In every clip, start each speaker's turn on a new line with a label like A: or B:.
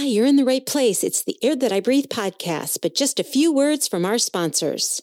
A: Hi, you're in the right place. It's the Air That I Breathe podcast, but just a few words from our sponsors.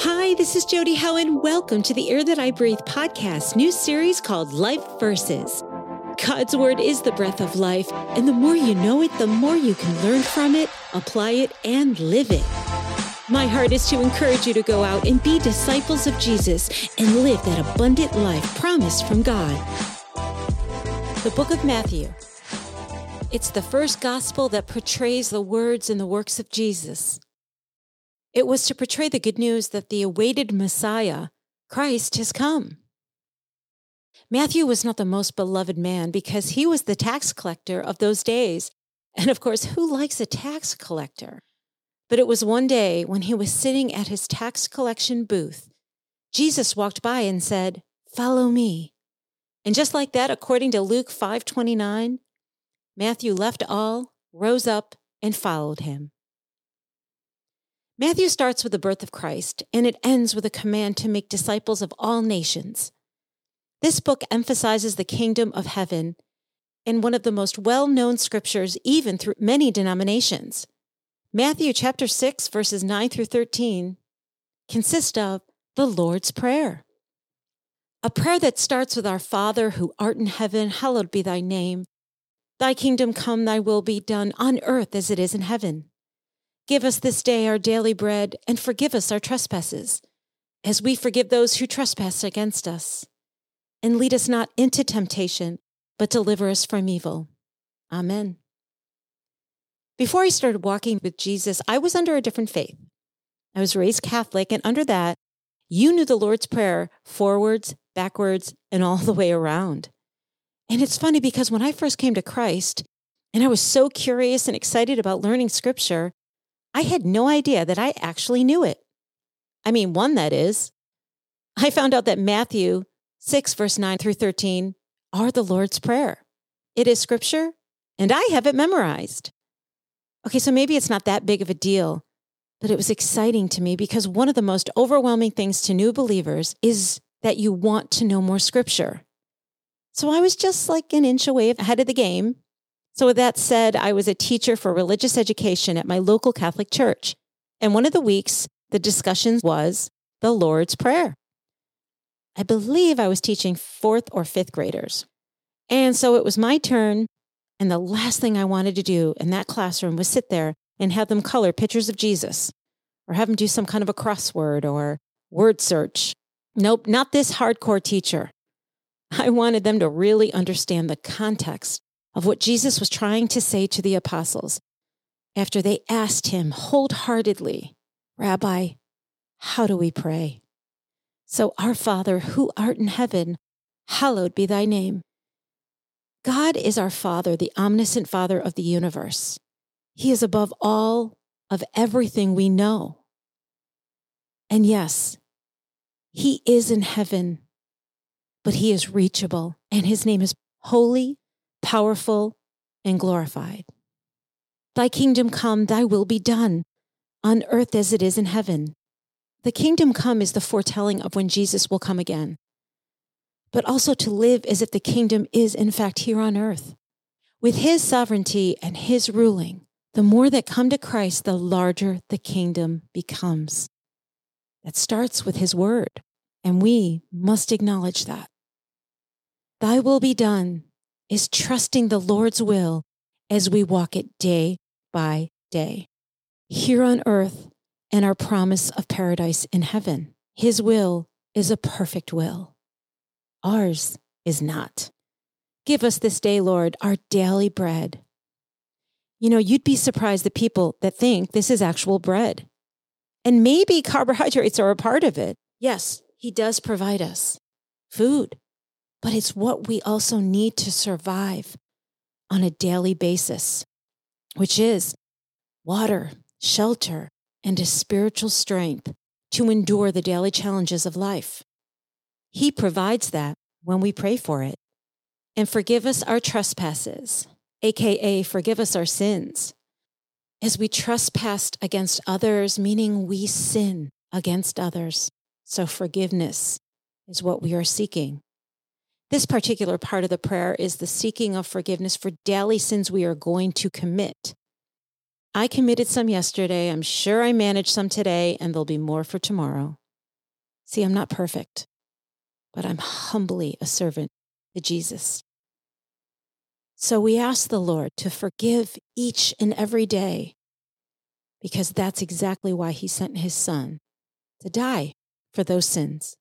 A: Hi, this is Jodi Helen. Welcome to the Air That I Breathe podcast, new series called Life Verses. God's Word is the breath of life, and the more you know it, the more you can learn from it, apply it, and live it. My heart is to encourage you to go out and be disciples of Jesus and live that abundant life promised from God. The book of Matthew. It's the first gospel that portrays the words and the works of Jesus. It was to portray the good news that the awaited Messiah, Christ, has come. Matthew was not the most beloved man because he was the tax collector of those days. And of course, who likes a tax collector? But it was one day when he was sitting at his tax collection booth, Jesus walked by and said, "Follow me." And just like that, according to Luke 5:29, Matthew left all, rose up, and followed him. Matthew starts with the birth of Christ, and it ends with a command to make disciples of all nations. This book emphasizes the kingdom of heaven in one of the most well known scriptures, even through many denominations. Matthew chapter 6, verses 9 through 13 consist of the Lord's Prayer. A prayer that starts with Our Father who art in heaven, hallowed be thy name. Thy kingdom come, thy will be done on earth as it is in heaven. Give us this day our daily bread, and forgive us our trespasses, as we forgive those who trespass against us. And lead us not into temptation, but deliver us from evil. Amen. Before I started walking with Jesus, I was under a different faith. I was raised Catholic, and under that, you knew the Lord's Prayer forwards, backwards, and all the way around. And it's funny because when I first came to Christ, and I was so curious and excited about learning scripture, I had no idea that I actually knew it. I mean, one that is. I found out that Matthew 6, verse 9 through 13 are the Lord's Prayer. It is scripture, and I have it memorized. Okay, so maybe it's not that big of a deal, but it was exciting to me because one of the most overwhelming things to new believers is that you want to know more scripture. So I was just like an inch away ahead of the game so, with that said, I was a teacher for religious education at my local Catholic church. And one of the weeks, the discussion was the Lord's Prayer. I believe I was teaching fourth or fifth graders. And so it was my turn. And the last thing I wanted to do in that classroom was sit there and have them color pictures of Jesus or have them do some kind of a crossword or word search. Nope, not this hardcore teacher. I wanted them to really understand the context of what Jesus was trying to say to the apostles after they asked him wholeheartedly, Rabbi, how do we pray? So, Our Father, who art in heaven, hallowed be thy name. God is our Father, the omniscient Father of the universe. He is above all of everything we know. And yes, He is in heaven, but He is reachable, and His name is holy, powerful, and glorified. Thy kingdom come, thy will be done, on earth as it is in heaven. The kingdom come is the foretelling of when Jesus will come again, but also to live as if the kingdom is, in fact, here on earth. With his sovereignty and his ruling, the more that come to Christ, the larger the kingdom becomes. That starts with his word, and we must acknowledge that. Thy will be done is trusting the Lord's will as we walk it day by day. Here on earth and our promise of paradise in heaven. His will is a perfect will. Ours is not. Give us this day, Lord, our daily bread. You know, you'd be surprised the people that think this is actual bread. And maybe carbohydrates are a part of it. Yes, He does provide us food but it's what we also need to survive on a daily basis, which is water, shelter, and a spiritual strength to endure the daily challenges of life. He provides that when we pray for it. And forgive us our trespasses, aka forgive us our sins. As we trespass against others, meaning we sin against others. So forgiveness is what we are seeking. This particular part of the prayer is the seeking of forgiveness for daily sins we are going to commit. I committed some yesterday. I'm sure I managed some today, and there'll be more for tomorrow. See, I'm not perfect, but I'm humbly a servant to Jesus. So we ask the Lord to forgive each and every day because that's exactly why he sent his son to die for those sins.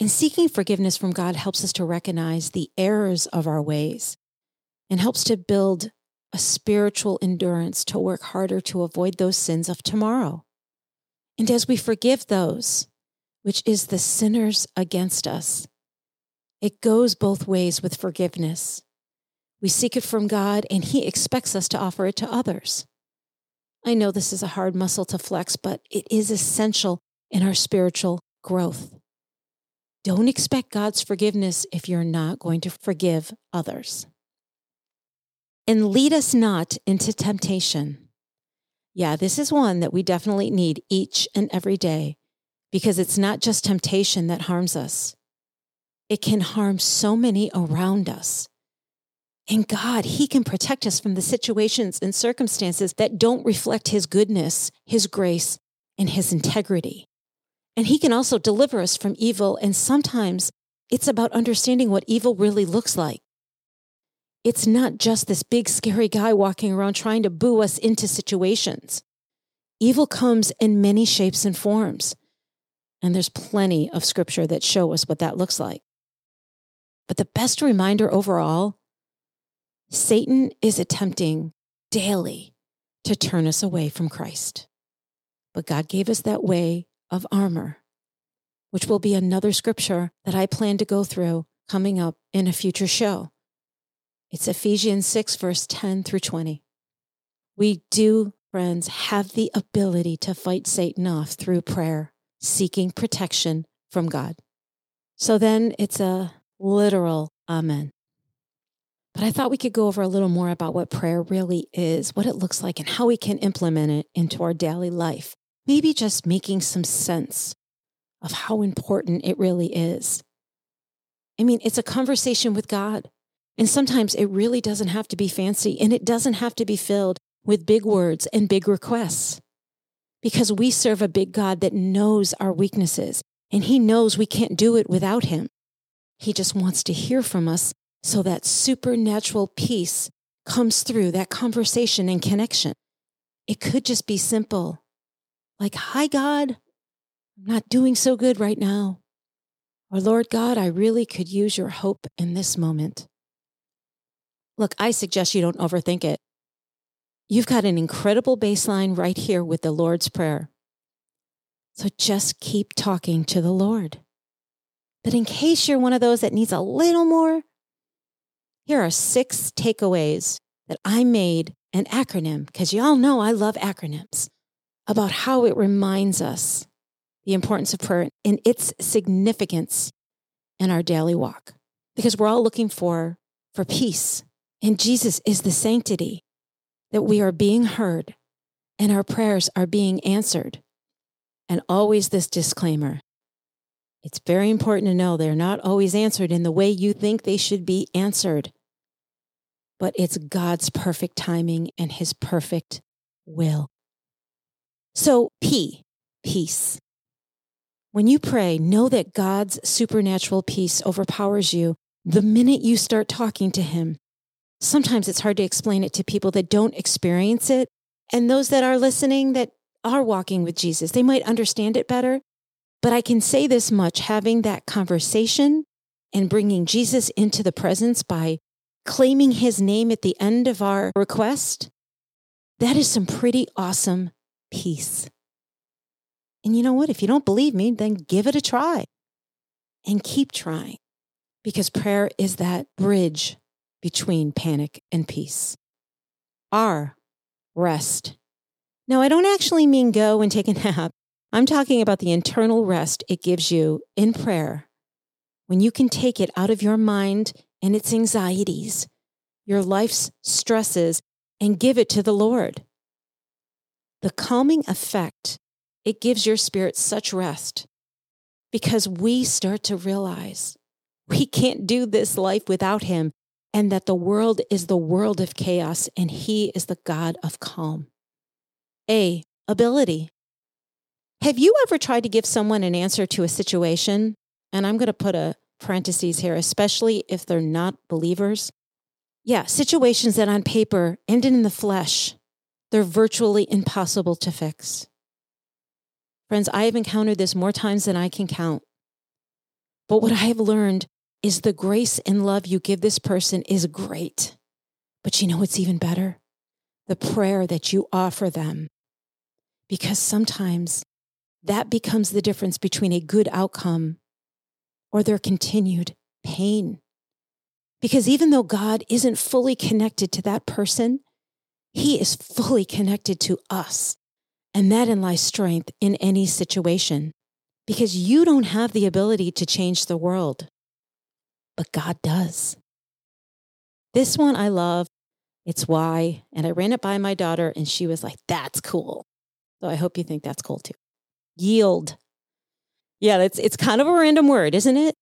A: And seeking forgiveness from God helps us to recognize the errors of our ways and helps to build a spiritual endurance to work harder to avoid those sins of tomorrow. And as we forgive those, which is the sinners against us, it goes both ways with forgiveness. We seek it from God, and He expects us to offer it to others. I know this is a hard muscle to flex, but it is essential in our spiritual growth. Don't expect God's forgiveness if you're not going to forgive others. And lead us not into temptation. Yeah, this is one that we definitely need each and every day because it's not just temptation that harms us, it can harm so many around us. And God, He can protect us from the situations and circumstances that don't reflect His goodness, His grace, and His integrity. And He can also deliver us from evil. And sometimes it's about understanding what evil really looks like. It's not just this big, scary guy walking around trying to boo us into situations. Evil comes in many shapes and forms. And there's plenty of scripture that show us what that looks like. But the best reminder overall Satan is attempting daily to turn us away from Christ. But God gave us that way of armor, which will be another scripture that I plan to go through coming up in a future show. It's Ephesians 6, verse 10 through 20. We do, friends, have the ability to fight Satan off through prayer, seeking protection from God. So then it's a literal amen. But I thought we could go over a little more about what prayer really is, what it looks like, and how we can implement it into our daily life. Maybe just making some sense of how important it really is. I mean, it's a conversation with God. And sometimes it really doesn't have to be fancy and it doesn't have to be filled with big words and big requests. Because we serve a big God that knows our weaknesses and he knows we can't do it without him. He just wants to hear from us so that supernatural peace comes through that conversation and connection. It could just be simple like, Hi, God, I'm not doing so good right now. Or, Lord God, I really could use your hope in this moment. Look, I suggest you don't overthink it. You've got an incredible baseline right here with the Lord's Prayer. So just keep talking to the Lord. But in case you're one of those that needs a little more, here are six takeaways that I made an acronym, because you all know I love acronyms, about how it reminds us the importance of prayer and its significance in our daily walk. Because we're all looking for, for peace. And Jesus is the sanctity that we are being heard and our prayers are being answered. And always this disclaimer it's very important to know they're not always answered in the way you think they should be answered, but it's God's perfect timing and his perfect will. So, P, peace. When you pray, know that God's supernatural peace overpowers you the minute you start talking to him. Sometimes it's hard to explain it to people that don't experience it. And those that are listening that are walking with Jesus, they might understand it better. But I can say this much having that conversation and bringing Jesus into the presence by claiming his name at the end of our request, that is some pretty awesome peace. And you know what? If you don't believe me, then give it a try and keep trying because prayer is that bridge between panic and peace. R, rest. Now, I don't actually mean go and take a nap. I'm talking about the internal rest it gives you in prayer when you can take it out of your mind and its anxieties, your life's stresses, and give it to the Lord. The calming effect it gives your spirit such rest because we start to realize we can't do this life without Him and that the world is the world of chaos and He is the God of calm. A. Ability. Have you ever tried to give someone an answer to a situation? And I'm going to put a parentheses here, especially if they're not believers. Yeah, situations that on paper ended in the flesh, they're virtually impossible to fix. Friends, I have encountered this more times than I can count. But what I have learned is the grace and love you give this person is great. But you know what's even better? The prayer that you offer them. Because sometimes that becomes the difference between a good outcome or their continued pain. Because even though God isn't fully connected to that person, He is fully connected to us. And that in lies strength in any situation. Because you don't have the ability to change the world, but God does. This one I love. It's why. And I ran it by my daughter, and she was like, that's cool. So I hope you think that's cool too. Yield. Yeah, it's, it's kind of a random word, isn't it?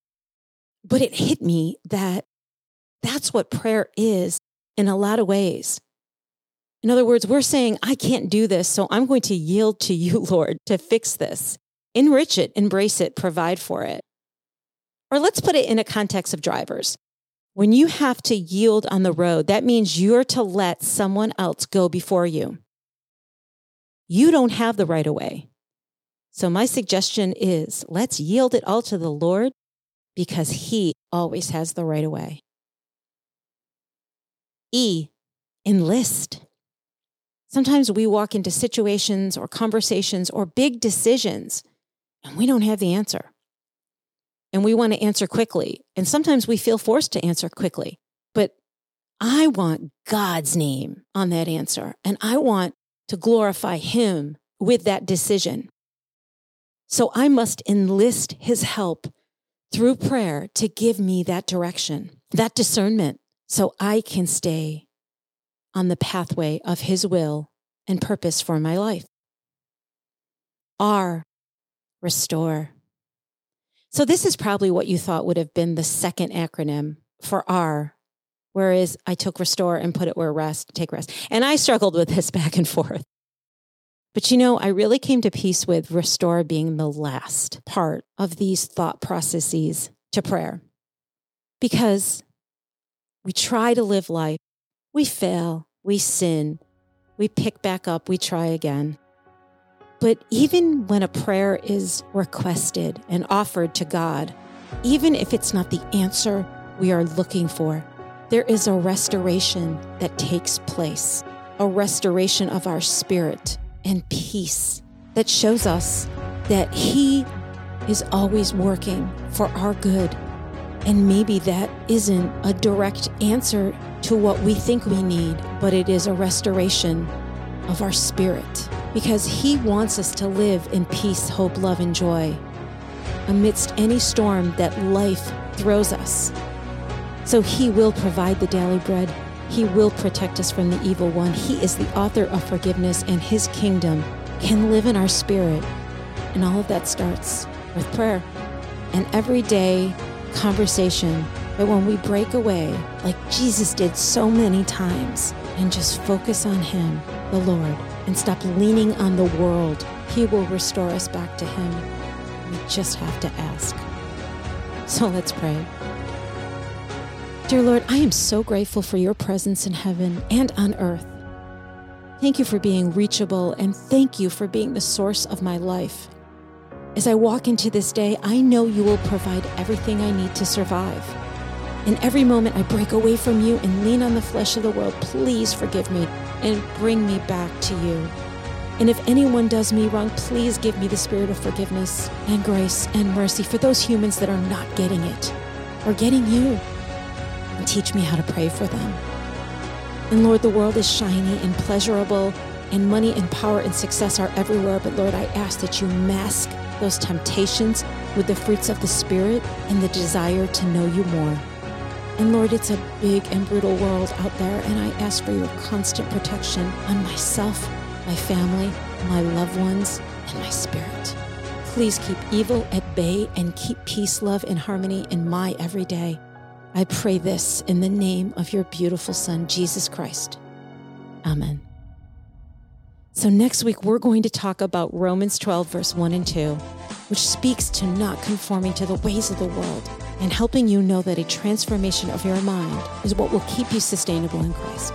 A: But it hit me that that's what prayer is in a lot of ways. In other words, we're saying, I can't do this, so I'm going to yield to you, Lord, to fix this. Enrich it, embrace it, provide for it. Or let's put it in a context of drivers. When you have to yield on the road, that means you're to let someone else go before you. You don't have the right of way. So, my suggestion is let's yield it all to the Lord because He always has the right of way. E, enlist. Sometimes we walk into situations or conversations or big decisions and we don't have the answer. And we want to answer quickly. And sometimes we feel forced to answer quickly. But I want God's name on that answer. And I want to glorify Him with that decision. So I must enlist His help through prayer to give me that direction, that discernment, so I can stay on the pathway of His will and purpose for my life. R, restore. So, this is probably what you thought would have been the second acronym for R, whereas I took restore and put it where rest, take rest. And I struggled with this back and forth. But you know, I really came to peace with restore being the last part of these thought processes to prayer. Because we try to live life, we fail, we sin, we pick back up, we try again. But even when a prayer is requested and offered to God, even if it's not the answer we are looking for, there is a restoration that takes place, a restoration of our spirit and peace that shows us that He is always working for our good. And maybe that isn't a direct answer to what we think we need, but it is a restoration of our spirit because He wants us to live in peace, hope, love, and joy amidst any storm that life throws us. So He will provide the daily bread. He will protect us from the evil one. He is the author of forgiveness, and His kingdom can live in our spirit. And all of that starts with prayer and everyday conversation but when we break away, like Jesus did so many times, and just focus on Him, the Lord, and stop leaning on the world, He will restore us back to Him. We just have to ask. So let's pray. Dear Lord, I am so grateful for your presence in heaven and on earth. Thank you for being reachable, and thank you for being the source of my life. As I walk into this day, I know you will provide everything I need to survive. In every moment I break away from you and lean on the flesh of the world, please forgive me and bring me back to you. And if anyone does me wrong, please give me the spirit of forgiveness and grace and mercy for those humans that are not getting it or getting you. and teach me how to pray for them. And Lord, the world is shiny and pleasurable, and money and power and success are everywhere. But Lord, I ask that you mask those temptations with the fruits of the Spirit and the desire to know you more. And Lord, it's a big and brutal world out there, and I ask for your constant protection on myself, my family, my loved ones, and my spirit. Please keep evil at bay and keep peace, love, and harmony in my everyday. I pray this in the name of your beautiful Son, Jesus Christ. Amen. So, next week, we're going to talk about Romans 12, verse 1 and 2, which speaks to not conforming to the ways of the world and helping you know that a transformation of your mind is what will keep you sustainable in Christ.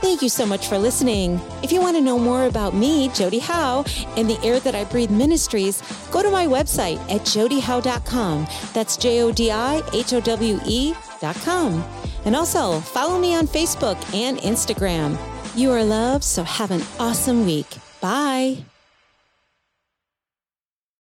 A: Thank you so much for listening. If you want to know more about me, Jodi Howe, and the Air That I Breathe Ministries, go to my website at jodihowe.com. That's J O D I H O W E.com. And also follow me on Facebook and Instagram. You are loved, so have an awesome week. Bye.